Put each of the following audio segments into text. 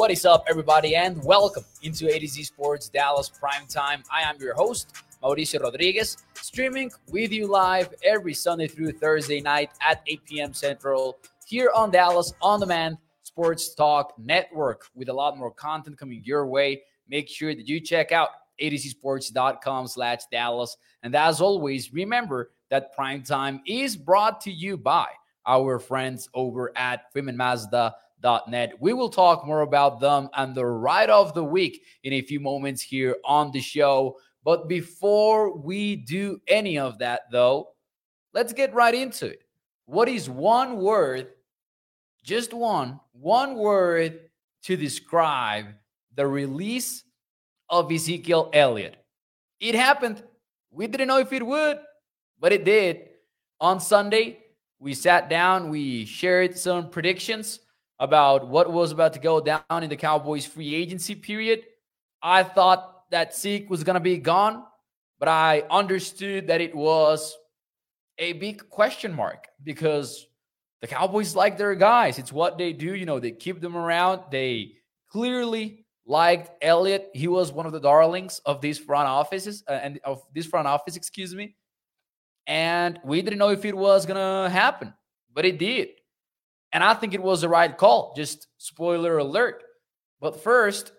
What is up, everybody, and welcome into A to Z Sports Dallas Prime Time. I am your host, Mauricio Rodriguez, streaming with you live every Sunday through Thursday night at 8 p.m. Central here on Dallas On Demand Sports Talk Network with a lot more content coming your way. Make sure that you check out atozsports.com slash Dallas. And as always, remember that Prime Time is brought to you by our friends over at FreemanMazda.net. We will talk more about them and the ride of the week in a few moments here on the show. But before we do any of that, though, let's get right into it. What is one word, just one, one word to describe the release of Ezekiel Elliott? It happened. We didn't know if it would, but it did. On Sunday, we sat down, we shared some predictions about what was about to go down in the Cowboys free agency period. I thought that Zeke was going to be gone, but I understood that it was a big question mark because the Cowboys like their guys. It's what they do. You know, they keep them around. They clearly liked Elliott. He was one of the darlings of these front offices uh, and of this front office, excuse me. And we didn't know if it was gonna happen, but it did. And I think it was the right call. Just spoiler alert. But first,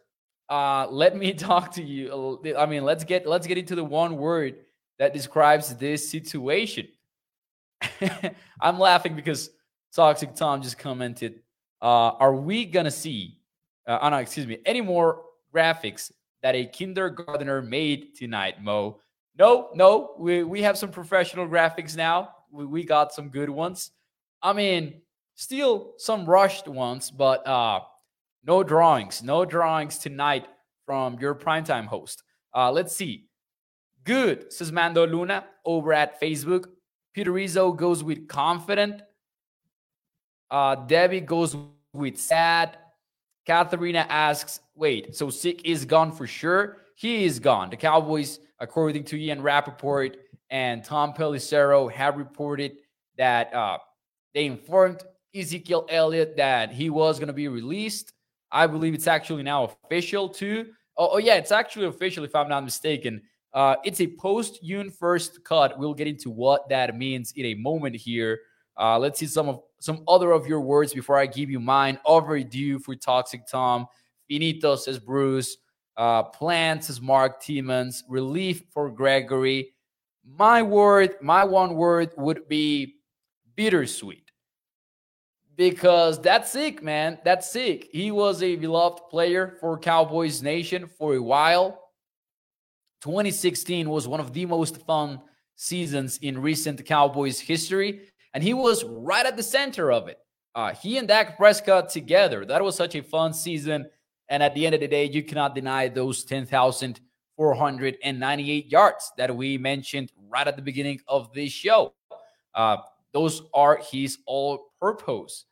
uh, let me talk to you. I mean, let's get let's get into the one word that describes this situation. I'm laughing because Toxic Tom just commented, uh, "Are we gonna see? Uh, oh no, excuse me. Any more graphics that a kindergartner made tonight, Mo?" No, no, we, we have some professional graphics now. We, we got some good ones. I mean, still some rushed ones, but uh, no drawings, no drawings tonight from your primetime host. Uh, let's see. Good, says Mando Luna over at Facebook. Peter Rizzo goes with confident. Uh, Debbie goes with sad. Katharina asks, wait, so Zeke is gone for sure? He is gone. The Cowboys according to Ian Rapoport and Tom Pelissero, have reported that uh, they informed Ezekiel Elliott that he was going to be released. I believe it's actually now official too. Oh, oh yeah, it's actually official if I'm not mistaken. Uh, it's a post June first cut. We'll get into what that means in a moment here. Uh, let's see some of some other of your words before I give you mine. Overdue for Toxic Tom. Finito says Bruce. Uh, plants is Mark Timmons. Relief for Gregory. My word, my one word would be bittersweet. Because that's Zeke, man. That's Zeke. He was a beloved player for Cowboys Nation for a while. 2016 was one of the most fun seasons in recent Cowboys history, and he was right at the center of it. Uh, he and Dak Prescott together. That was such a fun season and at the end of the day, you cannot deny those 10,498 yards that we mentioned right at the beginning of this show. Uh, those are his all purpose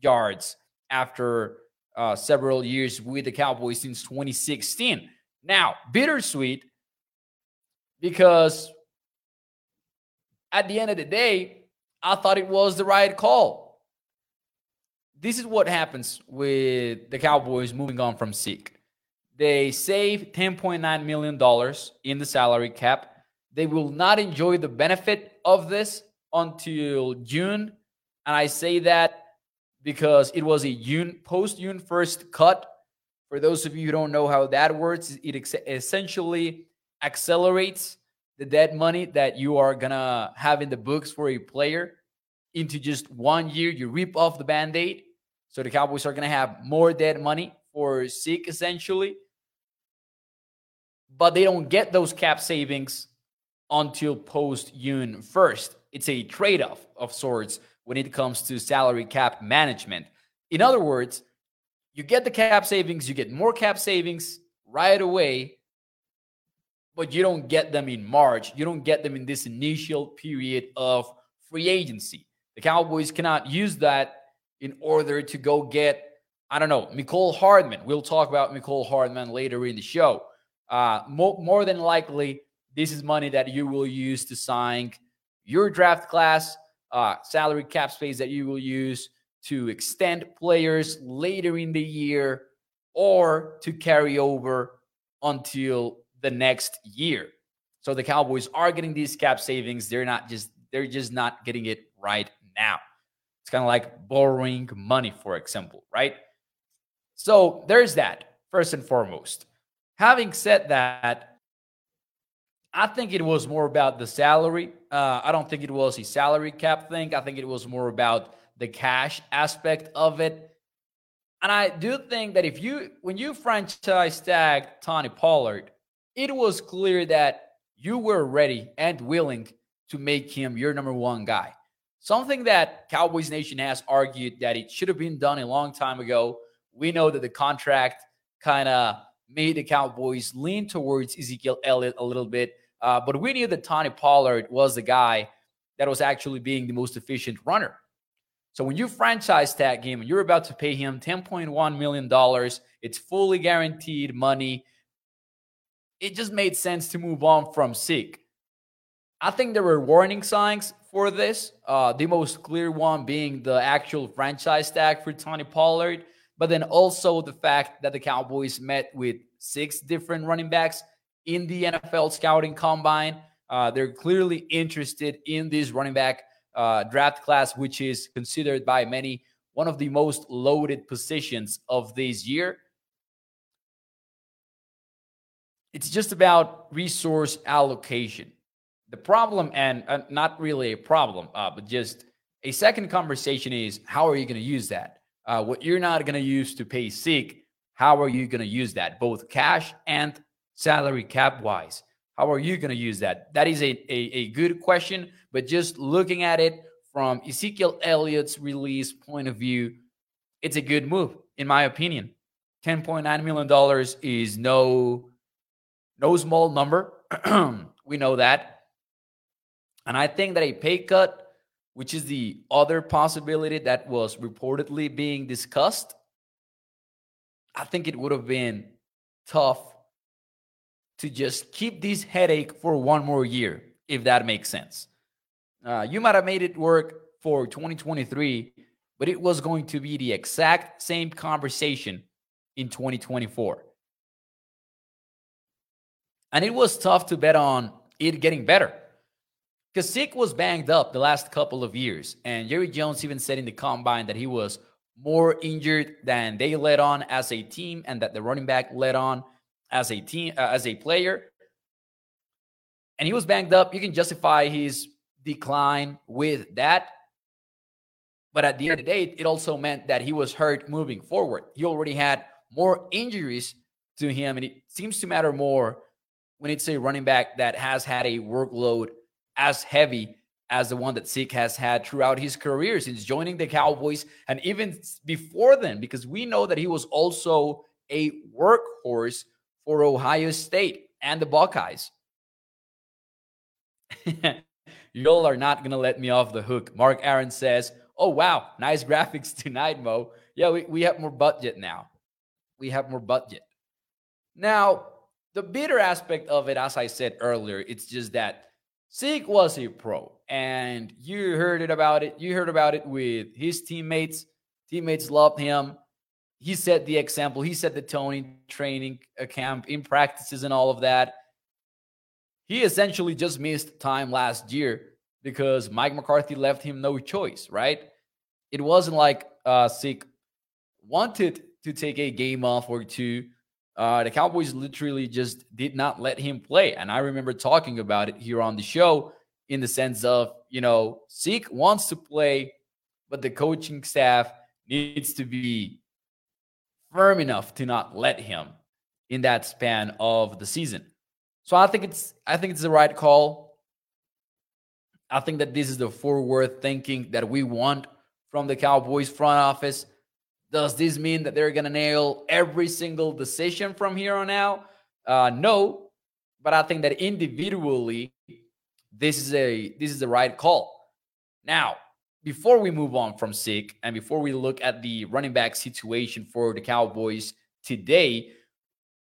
yards after uh, several years with the Cowboys since 2016. Now, bittersweet because at the end of the day, I thought it was the right call this is what happens with the Cowboys moving on from Zeke. They save $10.9 million in the salary cap. They will not enjoy the benefit of this until June. And I say that because it was a June post June first cut. For those of you who don't know how that works, it ex- essentially accelerates the dead money that you are gonna have in the books for a player into just one year. You rip off the band aid so the Cowboys are going to have more dead money for Zeke essentially. but they don't get those cap savings until post June 1st. It's a trade off of sorts when it comes to salary cap management. In other words, you get the cap savings, you get more cap savings right away, but you don't get them in March. You don't get them in this initial period of free agency. The Cowboys cannot use that in order to go get, I don't know, Mecole Hardman. We'll talk about Mecole Hardman later in the show. Uh, more than likely, this is money that you will use to sign your draft class, uh, salary cap space that you will use to extend players later in the year or to carry over until the next year. So the Cowboys are getting these cap savings. They're not just they're just not getting it right now. It's kind of like borrowing money, for example, right? So there's that, first and foremost. Having said that, I think it was more about the salary. Uh, I don't think it was a salary cap thing. I think it was more about the cash aspect of it. And I do think that if you, when you franchise tag Tony Pollard, it was clear that you were ready and willing to make him your number one guy. Something that Cowboys Nation has argued that it should have been done a long time ago. We know that the contract kind of made the Cowboys lean towards Ezekiel Elliott a little bit, uh, but we knew that Tony Pollard was the guy that was actually being the most efficient runner. So when you franchise tag him, and you're about to pay him $10.1 million. It's fully guaranteed money. It just made sense to move on from Zeke. I think there were warning signs for this. Uh, the most clear one being the actual franchise tag for Tony Pollard, but then also the fact that the Cowboys met with six different running backs in the NFL scouting combine. Uh, they're clearly interested in this running back uh, draft class, which is considered by many one of the most loaded positions of this year. It's just about resource allocation. The problem, and uh, not really a problem, uh, but just a second conversation is how are you going to use that? Uh, what you're not going to use to pay Zeke, how are you going to use that, both cash and salary cap wise? How are you going to use that? That is a, a, a good question, but just looking at it from Ezekiel Elliott's release point of view, it's a good move, in my opinion. $10.9 million is no, no small number. we know that. And I think that a pay cut, which is the other possibility that was reportedly being discussed, I think it would have been tough to just keep this headache for one more year, if that makes sense. Uh, you might have made it work for 2023, but it was going to be the exact same conversation in 2024. And it was tough to bet on it getting better Zeke was banged up the last couple of years. And Jerry Jones even said in the combine that he was more injured than they led on as a team and that the running back led on as a team, uh, as a player. And he was banged up. You can justify his decline with that. But at the end of the day, it also meant that he was hurt moving forward. He already had more injuries to him. And it seems to matter more when it's a running back that has had a workload as heavy as the one that Zeke has had throughout his career since joining the Cowboys and even before then, because we know that he was also a workhorse for Ohio State and the Buckeyes. Y'all are not going to let me off the hook. Mark Aaron says, Oh, wow, nice graphics tonight, Mo. Yeah, we, we have more budget now. We have more budget. Now, the bitter aspect of it, as I said earlier, it's just that Zeke was a pro, and you heard it about it. You heard about it with his teammates. Teammates loved him. He set the example. He set the tone in training camp, in practices, and all of that. He essentially just missed time last year because Mike McCarthy left him no choice, right? It wasn't like uh, Zeke wanted to take a game off or two uh, the Cowboys literally just did not let him play. And I remember talking about it here on the show in the sense of, you know, Zeke wants to play, but the coaching staff needs to be firm enough to not let him in that span of the season. So I think it's I think it's the right call. I think that this is the forward thinking that we want from the Cowboys front office. Does this mean that they're to nail every single decision from here on out? Uh, no, but I think that individually, this is a this is the right call. Now, before we move on from Zeke and before we look at the running back situation for the Cowboys today,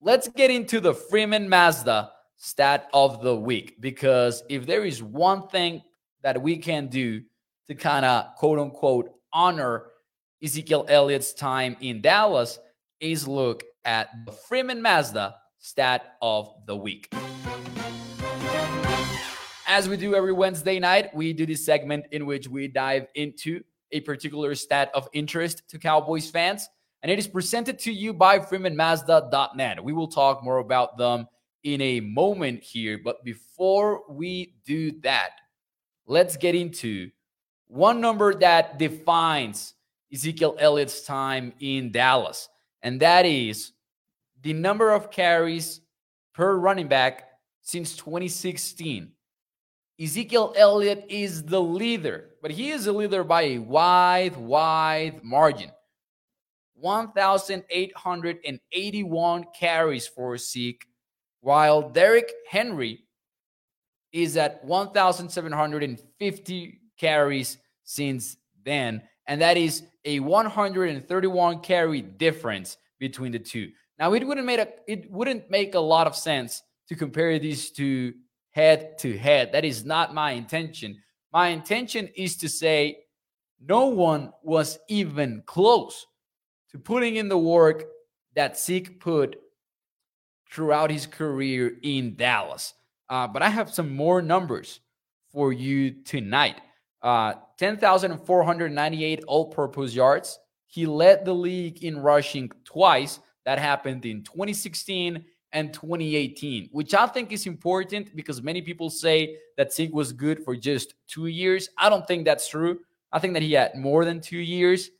let's get into the Freeman Mazda stat of the week because if there is one thing that we can do to kind of quote unquote honor Ezekiel Elliott's time in Dallas is look at the Freeman Mazda stat of the week. As we do every Wednesday night, we do this segment in which we dive into a particular stat of interest to Cowboys fans, and it is presented to you by FreemanMazda.net. We will talk more about them in a moment here, but before we do that, let's get into one number that defines Ezekiel Elliott's time in Dallas, and that is the number of carries per running back since 2016. Ezekiel Elliott is the leader, but he is a leader by a wide, wide margin. 1,881 carries for Zeke, while Derrick Henry is at 1,750 carries since then. And that is a 131 carry difference between the two. Now it wouldn't make a it wouldn't make a lot of sense to compare these two head to head. That is not my intention. My intention is to say no one was even close to putting in the work that Zeke put throughout his career in Dallas. Uh, but I have some more numbers for you tonight. Uh, 10,498 all purpose yards. He led the league in rushing twice. That happened in 2016 and 2018, which I think is important because many people say that Zeke was good for just two years. I don't think that's true. I think that he had more than two years,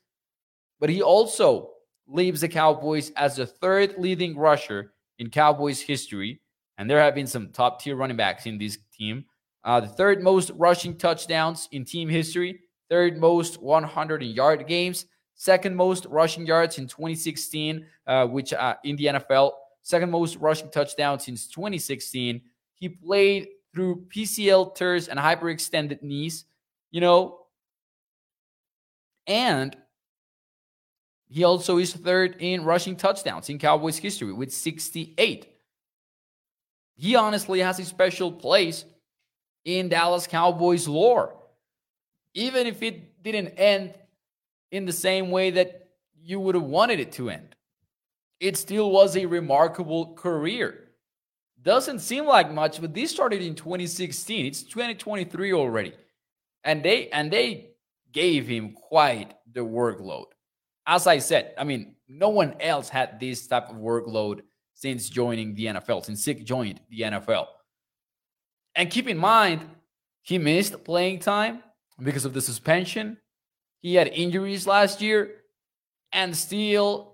but he also leaves the Cowboys as the third leading rusher in Cowboys history. And there have been some top tier running backs in this team. Uh, the third most rushing touchdowns in team history, third most 100 yard games, second most rushing yards in 2016, uh, which uh, in the NFL, second most rushing touchdown since 2016. He played through PCL tears and hyperextended knees, you know, and he also is third in rushing touchdowns in Cowboys history with 68. He honestly has a special place in Dallas Cowboys lore. Even if it didn't end in the same way that you would have wanted it to end, it still was a remarkable career. Doesn't seem like much, but this started in 2016. It's 2023 already. And they and they gave him quite the workload. As I said, I mean, no one else had this type of workload since joining the NFL, since Zeke joined the NFL. And keep in mind, he missed playing time because of the suspension. He had injuries last year, and still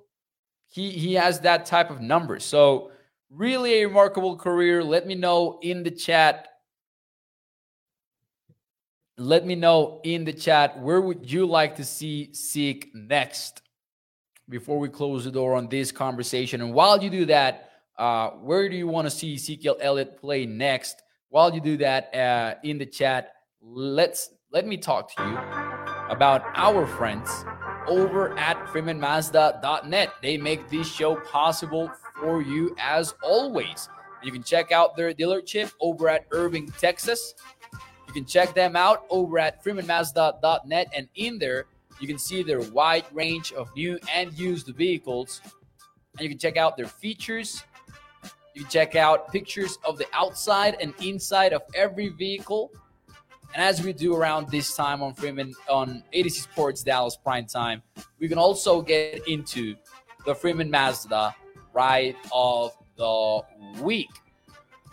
he he has that type of number. So really a remarkable career. Let me know in the chat. Let me know in the chat where would you like to see Zeke next before we close the door on this conversation. And while you do that, uh, where do you want to see Ezekiel Elliott play next? while you do that uh, in the chat, let's let me talk to you about our friends over at freemanmazda.net. They make this show possible for you as always. You can check out their dealership over at Irving, Texas. You can check them out over at freemanmazda.net. And in there, you can see their wide range of new and used vehicles. And you can check out their features, you can check out pictures of the outside and inside of every vehicle. And as we do around this time on Freeman on A to Z Sports Dallas Prime Time, we can also get into the Freeman Mazda ride of the week.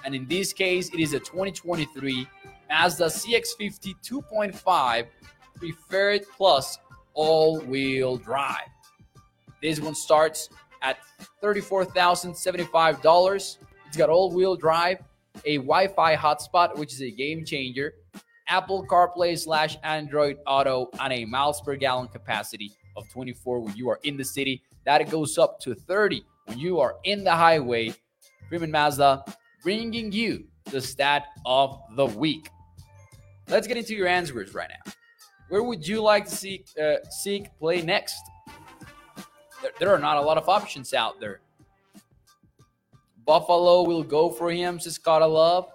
And in this case, it is a 2023 Mazda CX50 2.5 Preferred Plus all-wheel drive. This one starts at $34,075. It's got all wheel drive, a Wi-Fi hotspot, which is a game changer, Apple CarPlay slash Android Auto, on a miles per gallon capacity of 24 when you are in the city. That goes up to 30 when you are in the highway. Freeman Mazda bringing you the stat of the week. Let's get into your answers right now. Where would you like to see uh, Zeke play next? There, there are not a lot of options out there. Buffalo will go for him, says Scott Love.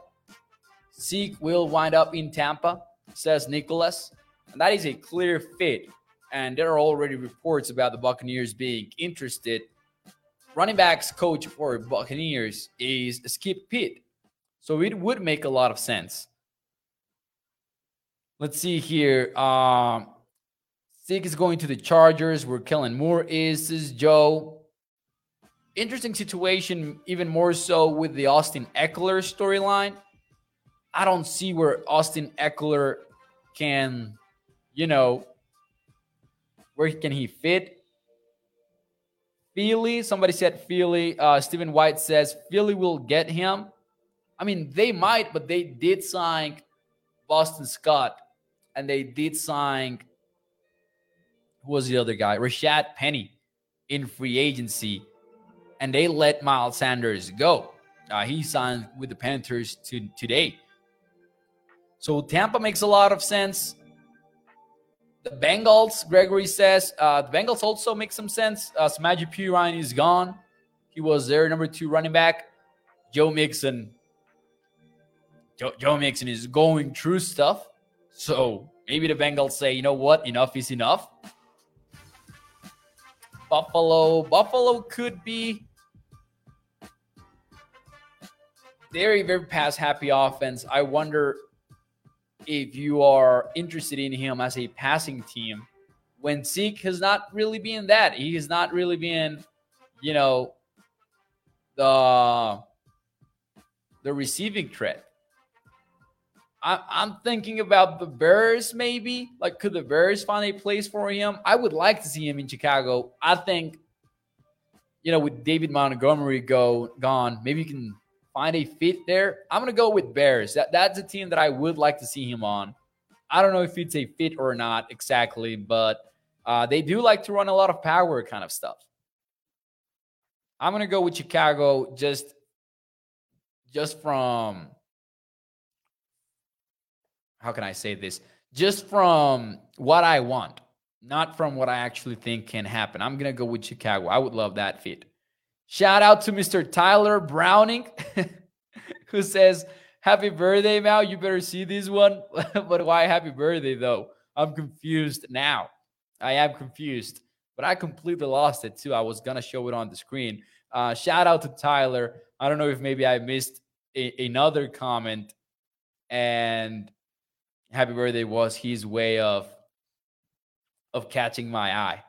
Zeke will wind up in Tampa, says Nicholas. And that is a clear fit. And there are already reports about the Buccaneers being interested. Running backs coach for Buccaneers is Skip Peete. So it would make a lot of sense. Let's see here. Um, Zeke is going to the Chargers, where Kellen Moore is. This is Joe. Interesting situation, even more so with the Austin Ekeler storyline. I don't see where Austin Ekeler can, you know, where can he fit? Philly, somebody said Philly. Uh, Stephen White says Philly will get him. I mean, they might, but they did sign Boston Scott and they did sign who was the other guy? Rashaad Penny in free agency, and they let Miles Sanders go. Uh, he signed with the Panthers to, today. So Tampa makes a lot of sense. The Bengals, Gregory says, uh, the Bengals also make some sense. Uh, Samaje Perine is gone. He was their number two running back. Joe Mixon. Joe, Joe Mixon is going through stuff. So maybe the Bengals say, you know what, enough is enough. Buffalo, Buffalo could be very, very pass happy offense. I wonder if you are interested in him as a passing team when Zeke has not really been that. He has not really been, you know, the the receiving threat. I, I'm thinking about the Bears, maybe. Like, could the Bears find a place for him? I would like to see him in Chicago. I think, you know, with David Montgomery go gone, maybe you can find a fit there. I'm gonna go with Bears. That that's a team that I would like to see him on. I don't know if it's a fit or not exactly, but uh, they do like to run a lot of power kind of stuff. I'm gonna go with Chicago just just from how can I say this? Just from what I want, not from what I actually think can happen. I'm gonna go with Chicago. I would love that fit. Shout out to Mr. Tyler Browning, who says, Happy birthday, Mal. You better see this one. but why happy birthday, though? I'm confused now. I am confused, but I completely lost it too. I was going to show it on the screen. Uh, shout out to Tyler. I don't know if maybe I missed a, another comment and happy birthday was his way of of catching my eye.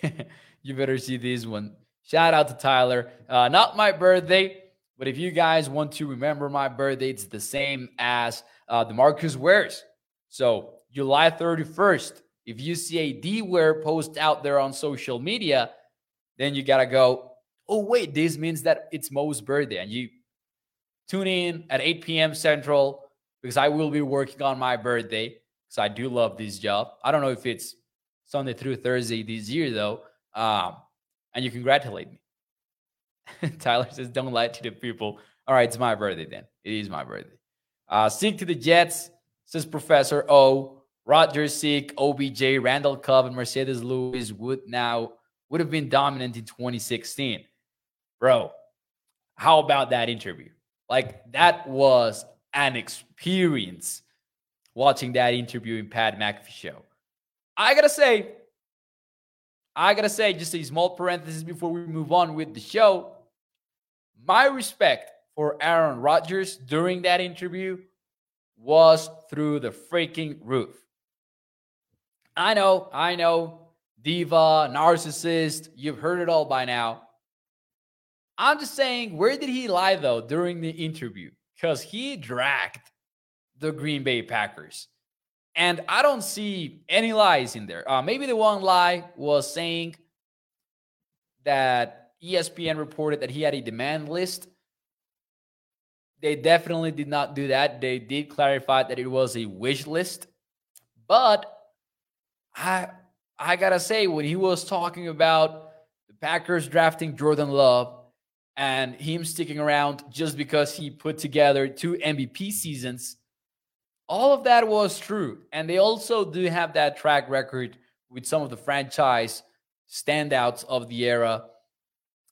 you better see this one. Shout out to Tyler. Uh, not my birthday, but if you guys want to remember my birthday, it's the same as uh, DeMarcus Ware's. So July 31st, if you see a D Ware post out there on social media, then you gotta go. Oh wait, this means that it's Mo's birthday, and you tune in at 8 p.m. Central because I will be working on my birthday because I do love this job. I don't know if it's Sunday through Thursday this year though, um, and you congratulate me. Tyler says, "Don't lie to the people." All right, it's my birthday then. It is my birthday. Uh, Zeke to the Jets says Professor O. Rodgers, Zeke, OBJ, Randall Cobb, and Marcedes Lewis would now would have been dominant in 2016. Bro, how about that interview? Like that was an experience watching that interview in Pat McAfee show. I gotta say, I gotta say, just a small parenthesis before we move on with the show. My respect for Aaron Rodgers during that interview was through the freaking roof. I know, I know, diva, narcissist, you've heard it all by now. I'm just saying, where did he lie though during the interview? because he dragged the Green Bay Packers. And I don't see any lies in there. Uh, maybe the one lie was saying that ESPN reported that he had a demand list. they definitely did not do that. They did clarify that it was a wish list, but I I gotta say when he was talking about the Packers drafting Jordan Love and him sticking around just because he put together two MVP seasons, all of that was true, and they also do have that track record with some of the franchise standouts of the era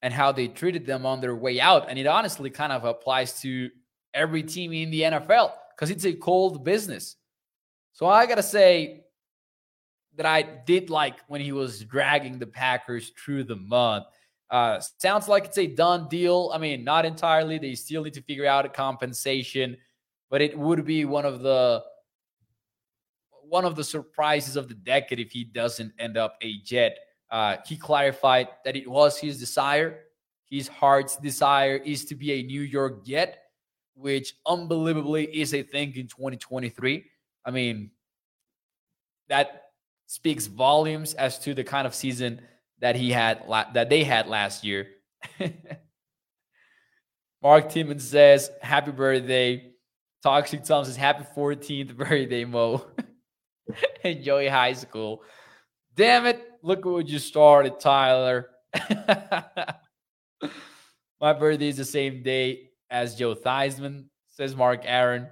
and how they treated them on their way out. And it honestly kind of applies to every team in the NFL because it's a cold business. So I got to say that I did like when he was dragging the Packers through the mud. Uh, sounds like it's a done deal. I mean, not entirely. They still need to figure out a compensation, but it would be one of the one of the surprises of the decade if he doesn't end up a Jet. Uh, he clarified that it was his desire, his heart's desire is to be a New York Jet, which unbelievably is a thing in 2023. I mean, that speaks volumes as to the kind of season that he had that they had last year. Mark Timmons says, "Happy birthday." Toxic Tom says, "Happy 14th birthday, Mo." Enjoy high school. Damn it! Look what you started, Tyler. My birthday is the same day as Joe Theismann, says Mark Aaron.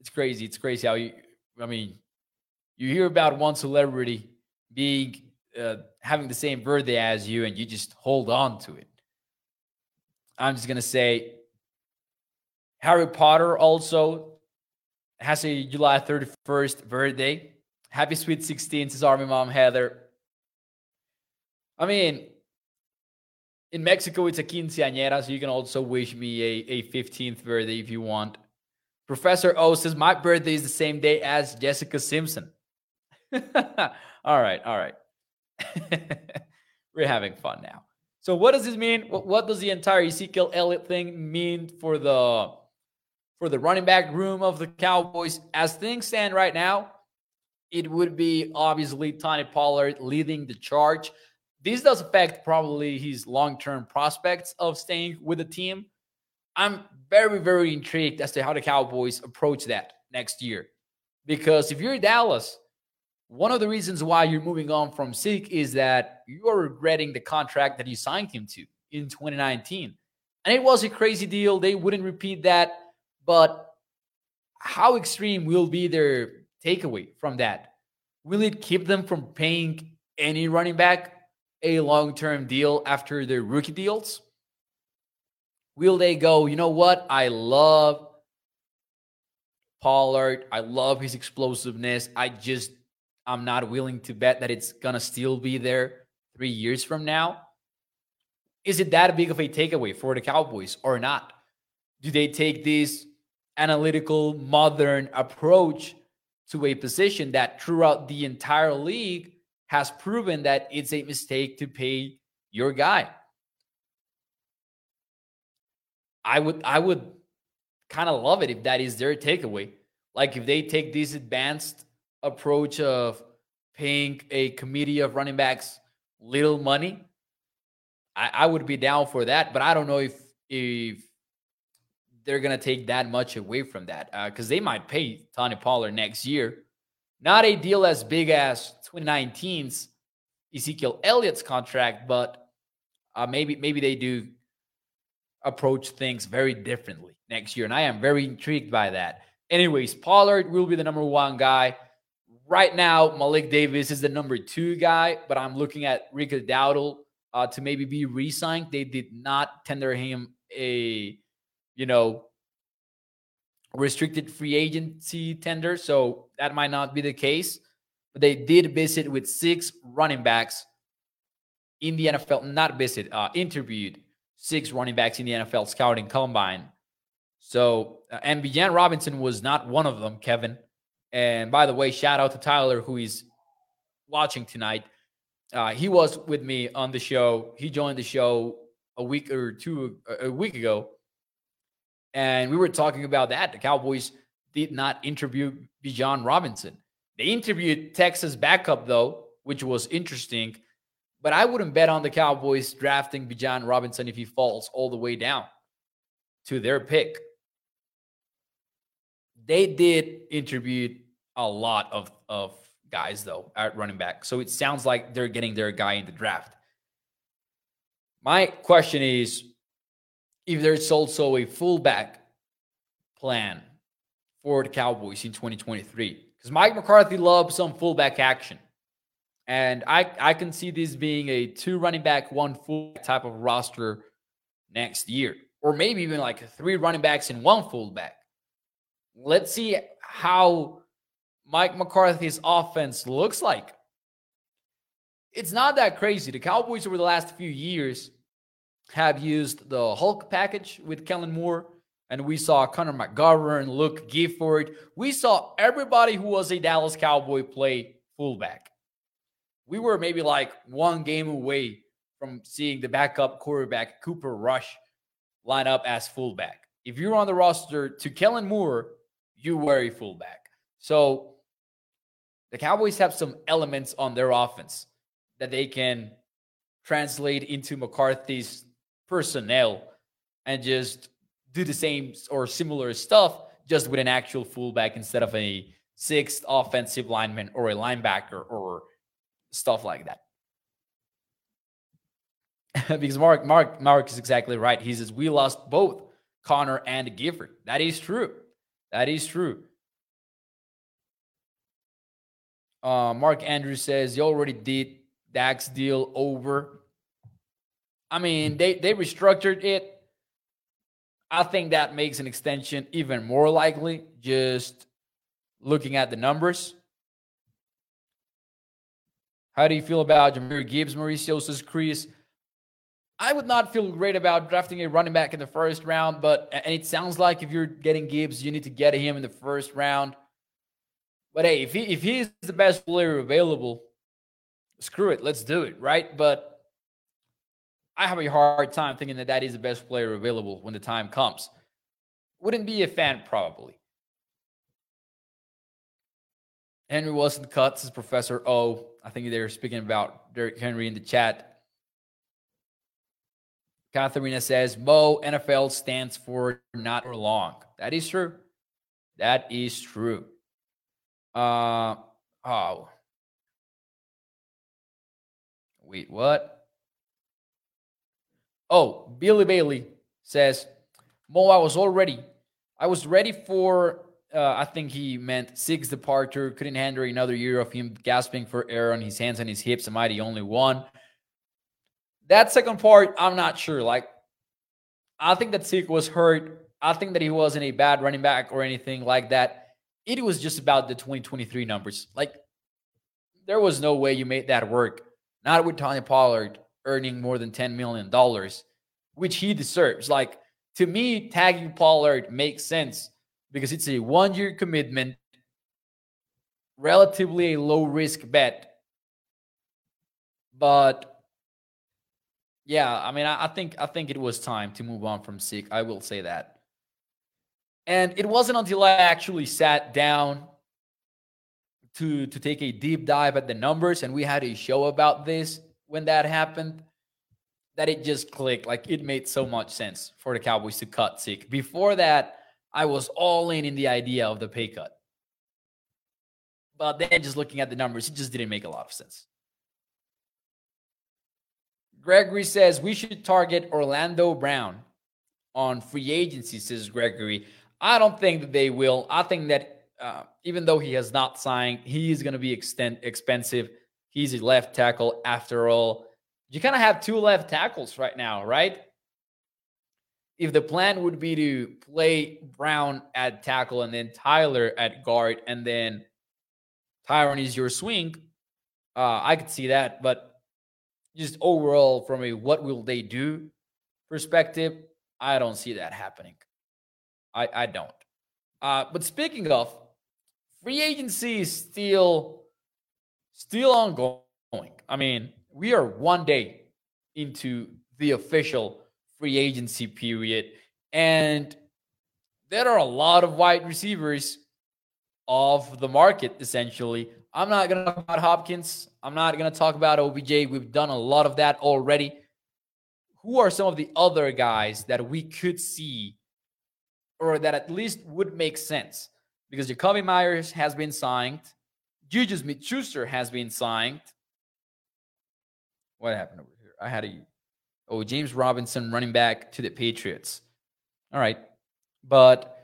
It's crazy. It's crazy how you, I mean, you hear about one celebrity being, uh, having the same birthday as you, and you just hold on to it. I'm just going to say Harry Potter also has a July 31st birthday. Happy Sweet 16 says Army Mom Heather. I mean, in Mexico, it's a quinceañera, so you can also wish me a, a 15th birthday if you want. Professor O says, My birthday is the same day as Jessica Simpson. all right, all right. We're having fun now. So, what does this mean? What, what does the entire Ezekiel Elliott thing mean for the for the running back room of the Cowboys? As things stand right now, it would be obviously Tony Pollard leading the charge. This does affect probably his long term prospects of staying with the team. I'm very, very intrigued as to how the Cowboys approach that next year. Because if you're Dallas, one of the reasons why you're moving on from Zeke is that you are regretting the contract that you signed him to in 2019. And it was a crazy deal. They wouldn't repeat that. But how extreme will be their takeaway from that? Will it keep them from paying any running back a long term deal after their rookie deals? Will they go, you know what? I love Pollard. I love his explosiveness. I just, I'm not willing to bet that it's going to still be there three years from now. Is it that big of a takeaway for the Cowboys or not? Do they take this analytical, modern approach to a position that throughout the entire league has proven that it's a mistake to pay your guy. I would I would kind of love it if that is their takeaway. Like if they take this advanced approach of paying a committee of running backs little money, I, I would be down for that. But I don't know if if they're going to take that much away from that because uh, they might pay Tony Pollard next year. Not a deal as big as 2019's Ezekiel Elliott's contract, but uh, maybe maybe they do approach things very differently next year, and I am very intrigued by that. Anyways, Pollard will be the number one guy. Right now, Malik Davis is the number two guy, but I'm looking at Rico Dowdle uh, to maybe be re-signed. They did not tender him a you know, restricted free agency tender. So that might not be the case. But they did visit with six running backs in the NFL, not visit, uh, interviewed six running backs in the NFL scouting combine. So, uh, and Bijan Robinson was not one of them, Kevin. And by the way, shout out to Tyler, who is watching tonight. Uh, he was with me on the show. He joined the show a week or two, a week ago. And we were talking about that. The Cowboys did not interview Bijan Robinson. They interviewed Texas backup, though, which was interesting. But I wouldn't bet on the Cowboys drafting Bijan Robinson if he falls all the way down. to their pick, they did interview a lot of, of guys, though, at running back. So it sounds like they're getting their guy in the draft. My question is if there's also a fullback plan for the Cowboys in 2023. Because Mike McCarthy loves some fullback action. And I, I can see this being a two running back, one full type of roster next year, or maybe even like three running backs and one fullback. Let's see how Mike McCarthy's offense looks like. It's not that crazy. The Cowboys over the last few years have used the Hulk package with Kellen Moore, and we saw Connor McGovern, Luke Gifford. We saw everybody who was a Dallas Cowboy play fullback. We were maybe like one game away from seeing the backup quarterback Cooper Rush line up as fullback. If you're on the roster to Kellen Moore, you were a fullback. So the Cowboys have some elements on their offense that they can translate into McCarthy's personnel and just do the same or similar stuff just with an actual fullback instead of a sixth offensive lineman or a linebacker or stuff like that. because Mark Mark Mark is exactly right. He says we lost both Connor and Gifford. That is true. That is true. Uh, Mark Andrews says you already did Dak's deal over. I mean, they they restructured it. I think that makes an extension even more likely. Just looking at the numbers. How do you feel about Jahmyr Gibbs? Mauricio says Chris. I would not feel great about drafting a running back in the first round, but and it sounds like if you're getting Gibbs, you need to get him in the first round. But hey, if he if he's the best player available, screw it, let's do it, right? But I have a hard time thinking that that is the best player available when the time comes. Wouldn't be a fan, probably. Henry Wilson cuts cut, says Professor O. I think they're speaking about Derrick Henry in the chat. Katharina says, Mo, NFL stands for not for long. That is true. That is true. Uh, oh. Wait, what? Oh, Billy Bailey says, Mo, I was already, I was ready for, uh, I think he meant Zeke's departure. Couldn't handle another year of him gasping for air on his hands and his hips. Am I the only one? That second part, I'm not sure. Like, I think that Zeke was hurt. I think that he wasn't a bad running back or anything like that. It was just about the 2023 numbers. Like, there was no way you made that work. Not with Tony Pollard earning more than $10 million, which he deserves. Like, to me, tagging Pollard makes sense because it's a one year commitment, relatively a low risk bet. But yeah, I mean, I, I, think I think it was time to move on from Zeke. I will say that. And it wasn't until I actually sat down to to take a deep dive at the numbers, and we had a show about this when that happened that it just clicked. Like it made so much sense for the Cowboys to cut Zeke. Before that, I was all in in the idea of the pay cut. But then just looking at the numbers, it just didn't make a lot of sense. Gregory says we should target Orlando Brown on free agency, says Gregory. I don't think that they will. I think that uh, even though he has not signed, he is going to be extent expensive. He's a left tackle after all. You kind of have two left tackles right now, right? If the plan would be to play Brown at tackle and then Tyler at guard and then Tyron is your swing, uh, I could see that. But just overall, from a what will they do perspective, I don't see that happening. I, I don't. Uh, but speaking of, free agency is still still ongoing. I mean, we are one day into the official free agency period, and there are a lot of wide receivers of the market, essentially. I'm not going to talk about Hopkins. I'm not going to talk about OBJ. We've done a lot of that already. Who are some of the other guys that we could see or that at least would make sense because Jakobi Meyers has been signed, Juju Smith-Schuster has been signed. What happened over here? I had a oh James Robinson running back to the Patriots. All right, but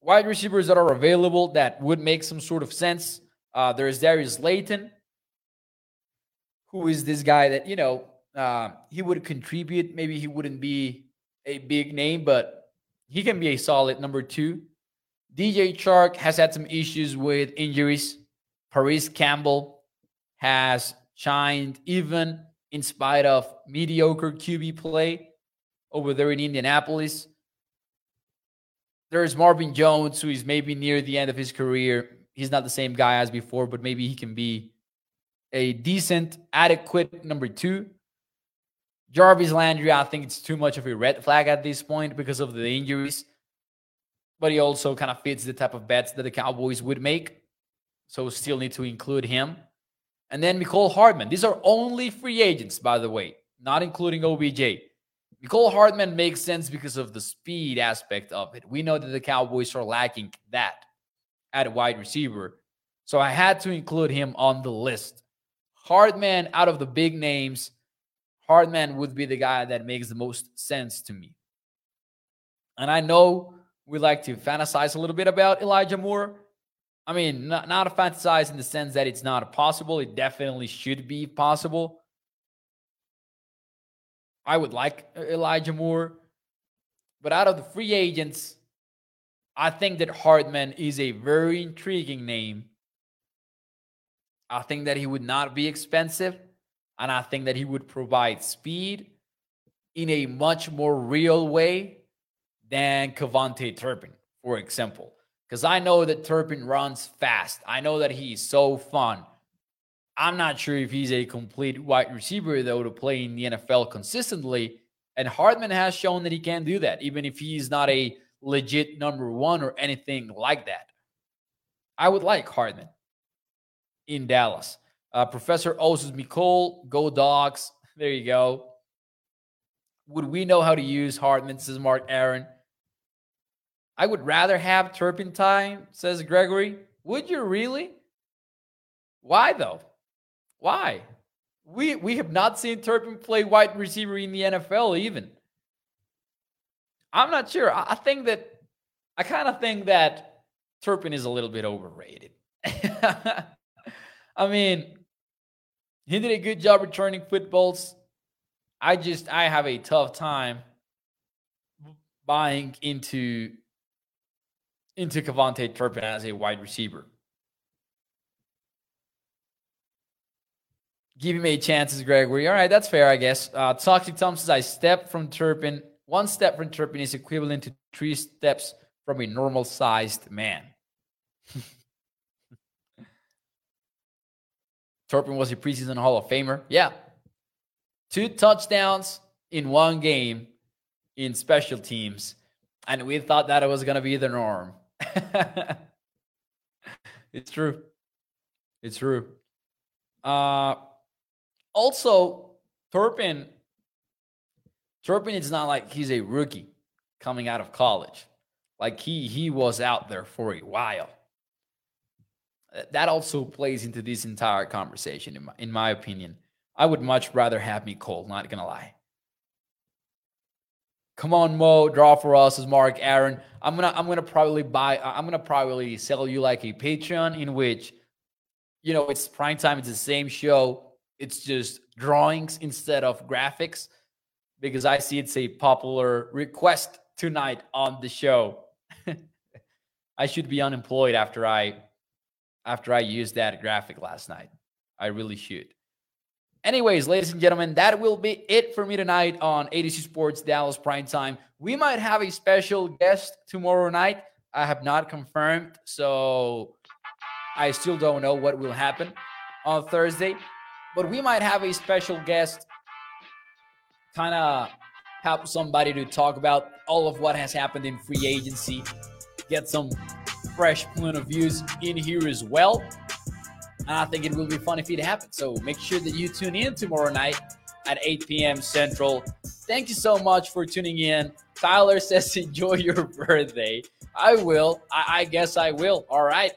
wide receivers that are available that would make some sort of sense. Uh, there's Darius Slayton, who is this guy that you know uh, he would contribute. Maybe he wouldn't be a big name, but he can be a solid number two. DJ Chark has had some issues with injuries. Parris Campbell has shined even in spite of mediocre QB play over there in Indianapolis. There's Marvin Jones, who is maybe near the end of his career. He's not the same guy as before, but maybe he can be a decent, adequate number two. Jarvis Landry, I think it's too much of a red flag at this point because of the injuries. But he also kind of fits the type of bets that the Cowboys would make. So we still need to include him. And then Mecole Hardman. These are only free agents, by the way, not including OBJ. Mecole Hardman makes sense because of the speed aspect of it. We know that the Cowboys are lacking that at wide receiver. So I had to include him on the list. Hardman, out of the big names, Hardman would be the guy that makes the most sense to me. And I know we like to fantasize a little bit about Elijah Moore. I mean, not, not a fantasize in the sense that it's not possible. It definitely should be possible. I would like Elijah Moore. But out of the free agents, I think that Hardman is a very intriguing name. I think that he would not be expensive. And I think that he would provide speed in a much more real way than KaVontae Turpin, for example. Because I know that Turpin runs fast. I know that he's so fun. I'm not sure if he's a complete wide receiver, though, to play in the NFL consistently. And Hardman has shown that he can do that, even if he's not a legit number one or anything like that. I would like Hardman in Dallas. Uh, Professor Osus Mecole, go dogs. There you go. Would we know how to use Hardman? Says Mark Aaron. I would rather have Turpentine, says Gregory. Would you really? Why though? Why? We we have not seen Turpin play wide receiver in the NFL even. I'm not sure. I, think that I kind of think that Turpin is a little bit overrated. I mean, he did a good job returning footballs. I just I have a tough time buying into into KaVontae Turpin as a wide receiver. Give him a chance, Gregory. All right, that's fair, I guess. Uh, Toxic Tom says, I step from Turpin. One step from Turpin is equivalent to three steps from a normal sized man. Turpin was a preseason Hall of Famer. Yeah. Two touchdowns in one game in special teams. And we thought that it was going to be the norm. it's true. It's true. Uh, also, Turpin, Turpin is not like he's a rookie coming out of college. Like he he was out there for a while. That also plays into this entire conversation, in my, in my opinion. I would much rather have me Mecole, not gonna lie. Come on, Mo, draw for us as Mark Aaron. I'm gonna I'm gonna probably buy I'm gonna probably sell you like a Patreon in which you know it's prime time, it's the same show, it's just drawings instead of graphics because I see it's a popular request tonight on the show. I should be unemployed after I after I used that graphic last night. I really should. Anyways, ladies and gentlemen, that will be it for me tonight on A to Z Sports Dallas Prime Time. We might have a special guest tomorrow night. I have not confirmed, so I still don't know what will happen on Thursday. But we might have a special guest, kind of help somebody to talk about all of what has happened in free agency, get some fresh point of views in here as well. And I think it will be fun if it happens. So make sure that you tune in tomorrow night at 8 p.m. Central. Thank you so much for tuning in. Tyler says, enjoy your birthday. I will. I, I guess I will. All right.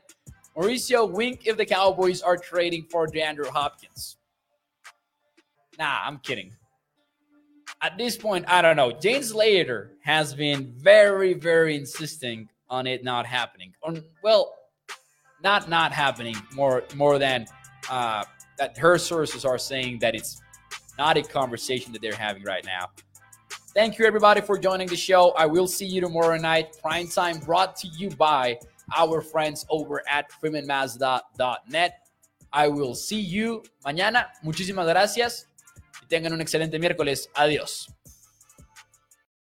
Mauricio, wink if the Cowboys are trading for DeAndre Hopkins. Nah, I'm kidding. At this point, I don't know. Jane Slater has been very, very insisting on it not happening. On well, not not happening. More more than uh, that. Her sources are saying that it's not a conversation that they're having right now. Thank you, everybody, for joining the show. I will see you tomorrow night. Prime time brought to you by our friends over at freemanmazda.net. I will see you mañana. Muchísimas gracias y tengan un excelente miércoles. Adiós.